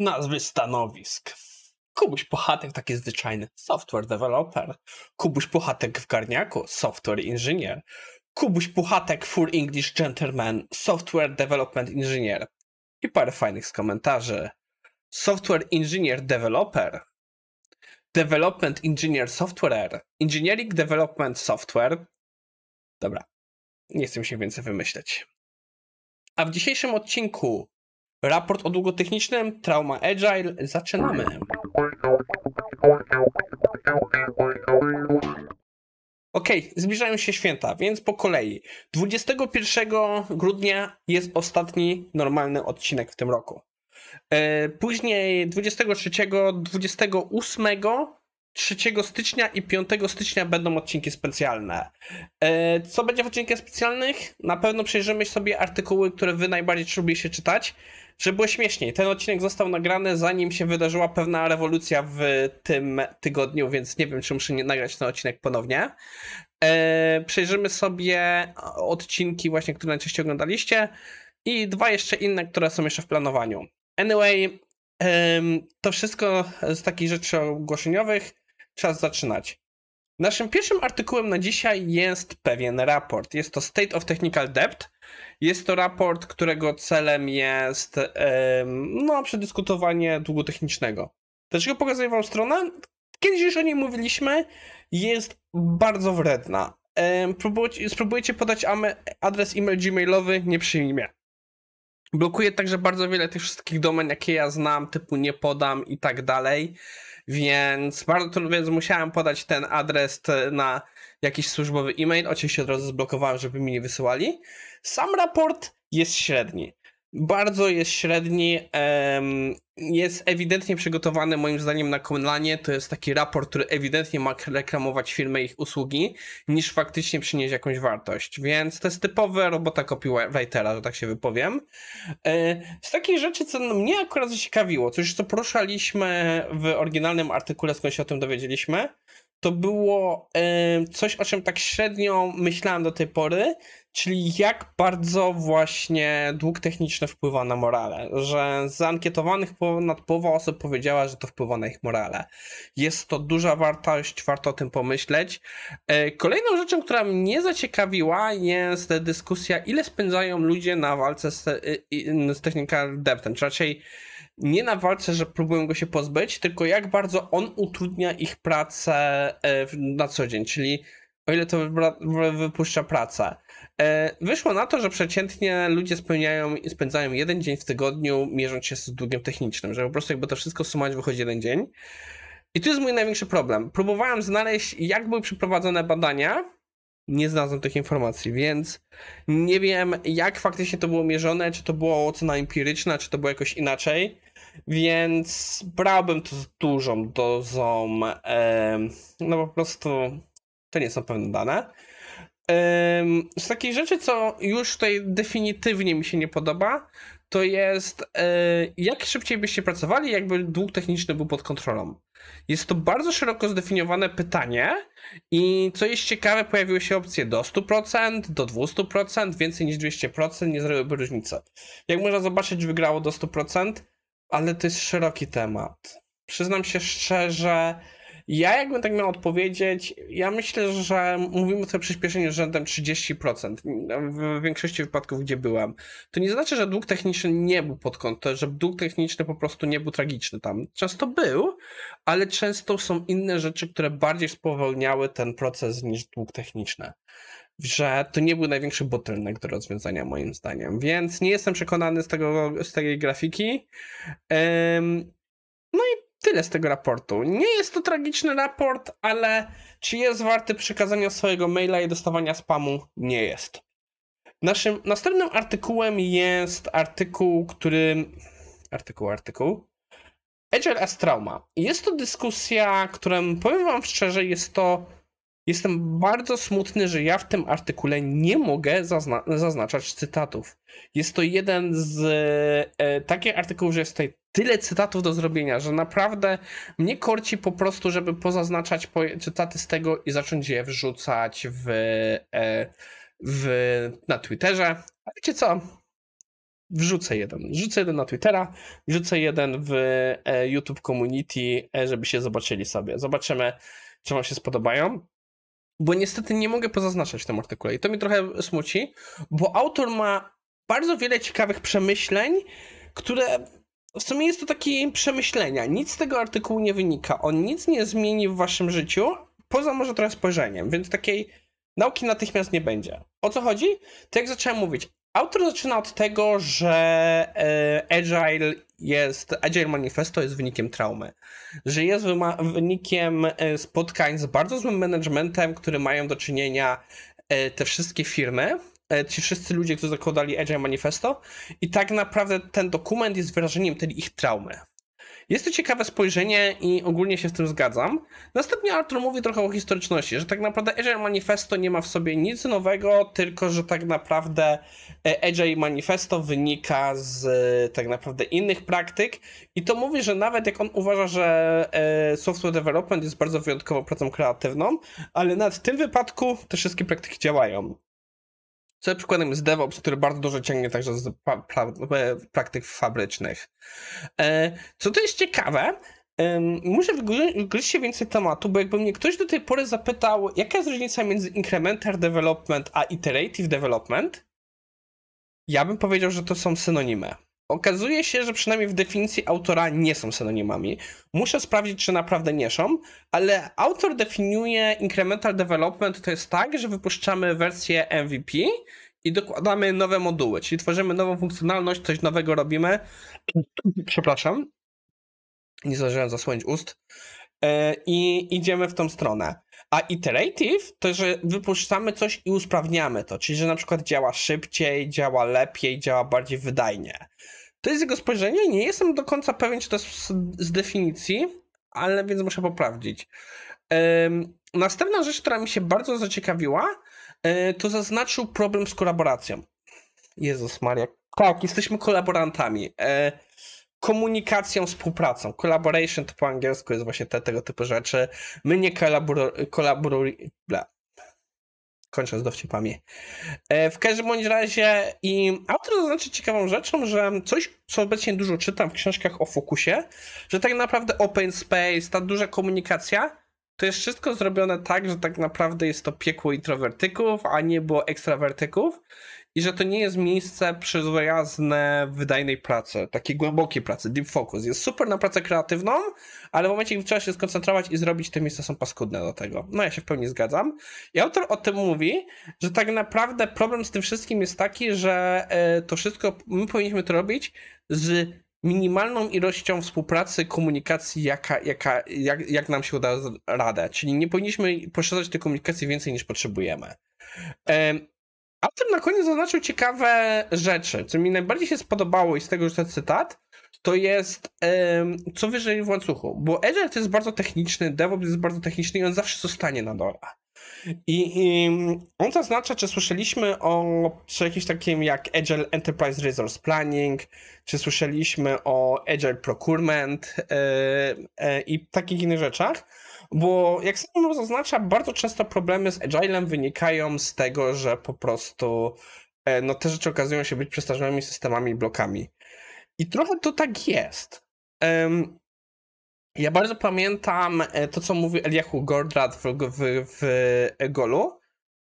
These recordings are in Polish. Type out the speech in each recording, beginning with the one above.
Nazwy stanowisk. Kubuś Puchatek, taki zwyczajny software developer. Kubuś Puchatek w garniaku, software inżynier. Kubuś Puchatek, full English gentleman, software development engineer. I parę fajnych z komentarzy. Software engineer developer. Development engineer software. Engineering development software. Dobra, nie chcę się więcej wymyśleć. A w dzisiejszym odcinku raport o długotechnicznym, trauma agile. Zaczynamy. Ok, zbliżają się święta, więc po kolei. 21 grudnia jest ostatni normalny odcinek w tym roku. E, później 23, 28 3 stycznia i 5 stycznia będą odcinki specjalne. E, co będzie w odcinkach specjalnych? Na pewno przejrzymy sobie artykuły, które wy najbardziej lubicie czytać, żeby było śmieszniej. Ten odcinek został nagrany zanim się wydarzyła pewna rewolucja w tym tygodniu, więc nie wiem, czy muszę nagrać ten odcinek ponownie. E, przejrzymy sobie odcinki właśnie, które najczęściej oglądaliście i dwa jeszcze inne, które są jeszcze w planowaniu. Anyway, to wszystko z takich rzeczy ogłoszeniowych czas zaczynać. Naszym pierwszym artykułem na dzisiaj jest pewien raport. Jest to State of Technical Debt. Jest to raport, którego celem jest no, przedyskutowanie długu technicznego. Dlaczego pokazuję Wam stronę? Kiedyś już o niej mówiliśmy. Jest bardzo wredna. Spróbujcie, podać adres e-mail gmailowy, nie przyjmie. Blokuje także bardzo wiele tych wszystkich domen, jakie ja znam, typu nie podam i tak dalej. Więc bardzo więc musiałem podać ten adres na jakiś służbowy e-mail. Oczywiście od razu zblokowałem, żeby mi nie wysyłali. Sam raport jest średni bardzo jest średni. Jest ewidentnie przygotowany moim zdaniem na Konlanie. To jest taki raport, który ewidentnie ma reklamować firmę i ich usługi, niż faktycznie przynieść jakąś wartość. Więc to jest typowa robota copywritera, że tak się wypowiem. E, z takich rzeczy, co mnie akurat zaciekawiło, coś co poruszaliśmy w oryginalnym artykule, skąd się o tym dowiedzieliśmy, to było coś, o czym tak średnio myślałem do tej pory, czyli jak bardzo właśnie dług techniczny wpływa na morale, że z ankietowanych ponad połowa osób powiedziała, że to wpływa na ich morale. Jest to duża wartość, warto o tym pomyśleć. E, kolejną rzeczą, która mnie zaciekawiła jest dyskusja, ile spędzają ludzie na walce z, z technical debtem, czy raczej nie na walce, że próbują go się pozbyć, tylko jak bardzo on utrudnia ich pracę e, na co dzień, czyli o ile to wypuszcza pracę. E, wyszło na to, że przeciętnie ludzie spełniają, spędzają jeden dzień w tygodniu, mierząc się z długiem technicznym, że po prostu jakby to wszystko sumować wychodzi jeden dzień. I tu jest mój największy problem. Próbowałem znaleźć, jak były przeprowadzone badania, nie znalazłem tych informacji, więc nie wiem, jak faktycznie to było mierzone, czy to była ocena empiryczna, czy to było jakoś inaczej. Więc brałbym to z dużą dozą. no po prostu to nie są pewne dane. z takich rzeczy, co już tutaj definitywnie mi się nie podoba, to jest e, jak szybciej byście pracowali, jakby dług techniczny był pod kontrolą. Jest to bardzo szeroko zdefiniowane pytanie i co jest ciekawe, pojawiły się opcje do 100%, do 200%, więcej niż 200%, nie zrobiłyby różnicy. Jak można zobaczyć, wygrało do 100%, ale to jest szeroki temat. Przyznam się szczerze, ja jakbym tak miał odpowiedzieć, ja myślę, że mówimy tutaj o przyspieszeniu rzędem 30% w większości wypadków, gdzie byłem. To nie znaczy, że dług techniczny nie był pod kątem, że dług techniczny po prostu nie był tragiczny tam. Często był, ale często są inne rzeczy, które bardziej spowolniały ten proces niż dług techniczny że to nie był największy bottleneck do rozwiązania moim zdaniem, więc nie jestem przekonany z, tego, z tej grafiki. i tyle z tego raportu. Nie jest to tragiczny raport, ale czy jest warty przekazania swojego maila i dostawania spamu? Nie jest. Naszym następnym artykułem jest artykuł, który. Artykuł, artykuł. Agile as Trauma. Jest to dyskusja, którą powiem Wam szczerze, jest to Jestem bardzo smutny, że ja w tym artykule nie mogę zazna zaznaczać cytatów. Jest to jeden z e, takich artykułów, że jest tutaj tyle cytatów do zrobienia, że naprawdę mnie korci po prostu, żeby pozaznaczać po cytaty z tego i zacząć je wrzucać w, e, w, na Twitterze. A wiecie co? wrzucę jeden. Wrzucę jeden na Twittera, wrzucę jeden w e, YouTube Community, e, żeby się zobaczyli sobie. Zobaczymy, czy wam się spodobają. Bo niestety nie mogę pozaznaczać w tym artykule i to mi trochę smuci, bo autor ma bardzo wiele ciekawych przemyśleń, które w sumie jest to takie przemyślenia. Nic z tego artykułu nie wynika. On nic nie zmieni w waszym życiu, poza może trochę spojrzeniem, więc takiej nauki natychmiast nie będzie. O co chodzi? Tak jak zacząłem mówić, autor zaczyna od tego, że e, Agile jest, Agile Manifesto jest wynikiem traumy. Że jest wynikiem e, spotkań z bardzo złym managementem, który mają do czynienia e, te wszystkie firmy, ci wszyscy ludzie, którzy zakładali Agile Manifesto i tak naprawdę ten dokument jest wyrażeniem tej ich traumy. Jest to ciekawe spojrzenie i ogólnie się z tym zgadzam. Następnie Arthur mówi trochę o historyczności, że tak naprawdę Agile Manifesto nie ma w sobie nic nowego, tylko że tak naprawdę Agile Manifesto wynika z e, tak naprawdę innych praktyk i to mówi, że nawet jak on uważa, że e, software development jest bardzo wyjątkową pracą kreatywną, ale nawet w tym wypadku te wszystkie praktyki działają. Co przykładem jest DevOps, który bardzo dużo ciągnie także z praktyk fabrycznych. E, co to jest ciekawe, muszę wgryźć się więcej tematu, bo jakby mnie ktoś do tej pory zapytał, jaka jest różnica między incremental development a iterative development, ja bym powiedział, że to są synonimy. Okazuje się, że przynajmniej w definicji autora nie są synonimami. Muszę sprawdzić, czy naprawdę nie są, ale autor definiuje incremental development to jest tak, że wypuszczamy wersję MVP i dokładamy nowe moduły, czyli tworzymy nową funkcjonalność, coś nowego robimy. Przepraszam, nie zdążyłem zasłonić ust. E, I idziemy w tą stronę. A iterative to, że wypuszczamy coś i usprawniamy to, czyli że na przykład działa szybciej, działa lepiej, działa bardziej wydajnie. To jest jego spojrzenie. Nie jestem do końca pewien, czy to jest z definicji, ale więc muszę poprawić. Następna rzecz, która mi się bardzo zaciekawiła, e, to zaznaczył problem z kolaboracją. Jezus Maria. Tak, jesteśmy kolaborantami. Komunikacją, współpracą. Collaboration to po angielsku jest właśnie te, tego typu rzeczy. My nie kolaborujemy kończę z dowcipami. E, w każdym bądź razie i autor zaznaczy ciekawą rzeczą, że coś, co obecnie dużo czytam w książkach o fokusie, że tak naprawdę open space, ta duża komunikacja, to jest wszystko zrobione tak, że tak naprawdę jest to piekło introwertyków, a nie było ekstrawertyków i że to nie jest miejsce przyjazne wydajnej pracy, takiej głębokiej pracy, deep focus. Jest super na pracę kreatywną, ale w momencie, gdy trzeba się skoncentrować i zrobić, te miejsca są paskudne do tego. No ja się w pełni zgadzam. I autor o tym mówi, że tak naprawdę problem z tym wszystkim jest taki, że e, to wszystko, my powinniśmy to robić z minimalną ilością współpracy, komunikacji, jaka, jaka, jak, jak nam się uda radę. Czyli nie powinniśmy poszerzać tej komunikacji więcej niż potrzebujemy. Autor na koniec zaznaczył ciekawe rzeczy, co mi najbardziej się spodobało i z tego ten cytat, to jest um, co wyżej w łańcuchu, bo Agile to jest bardzo techniczny, DevOps jest bardzo techniczny i on zawsze zostanie na dole. I, I, on zaznacza, czy słyszeliśmy o czy jakimś takim jak Agile Enterprise Resource Planning, czy słyszeliśmy o Agile Procurement yy, yy, i takich innych rzeczach. Bo jak sam zaznacza, bardzo często problemy z Agilem wynikają z tego, że po prostu e, no, te rzeczy okazują się być przestarzonymi systemami i blokami. I trochę to tak jest. Um, ja bardzo pamiętam e, to, co mówi Eliahu Gordrad w, w, w Golu.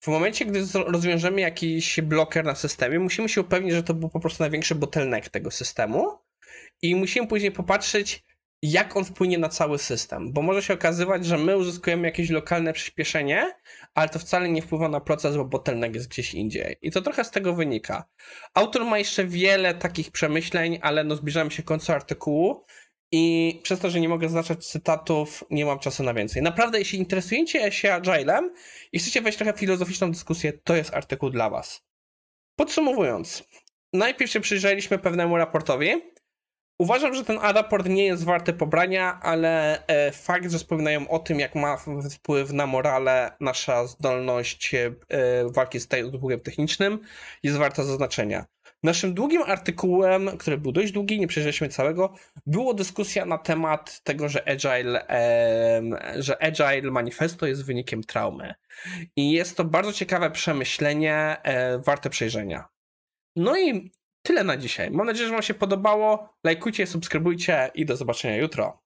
W momencie, gdy rozwiążemy jakiś bloker na systemie, musimy się upewnić, że to był po prostu największy bottleneck tego systemu i musimy później popatrzeć, jak on wpłynie na cały system, bo może się okazywać, że my uzyskujemy jakieś lokalne przyspieszenie, ale to wcale nie wpływa na proces, bo bottleneck jest gdzieś indziej. I to trochę z tego wynika. Autor ma jeszcze wiele takich przemyśleń, ale no zbliżamy się końcu artykułu i przez to, że nie mogę zaznaczać cytatów, nie mam czasu na więcej. Naprawdę, jeśli interesujecie się Agilem i chcecie wejść trochę filozoficzną dyskusję, to jest artykuł dla Was. Podsumowując, najpierw się przyjrzeliśmy pewnemu raportowi, Uważam, że ten raport nie jest warty pobrania, ale e, fakt, że wspominają o tym, jak ma wpływ na morale nasza zdolność e, walki z długiem technicznym, jest warta zaznaczenia. Naszym drugim artykułem, który był dość długi, nie przejrzeliśmy całego, było dyskusja na temat tego, że Agile, że Agile Manifesto jest wynikiem traumy. I jest to bardzo ciekawe przemyślenie, e, warte przejrzenia. No i tyle na dzisiaj. Mam nadzieję, że Wam się podobało. Lajkujcie, subskrybujcie i do zobaczenia jutro.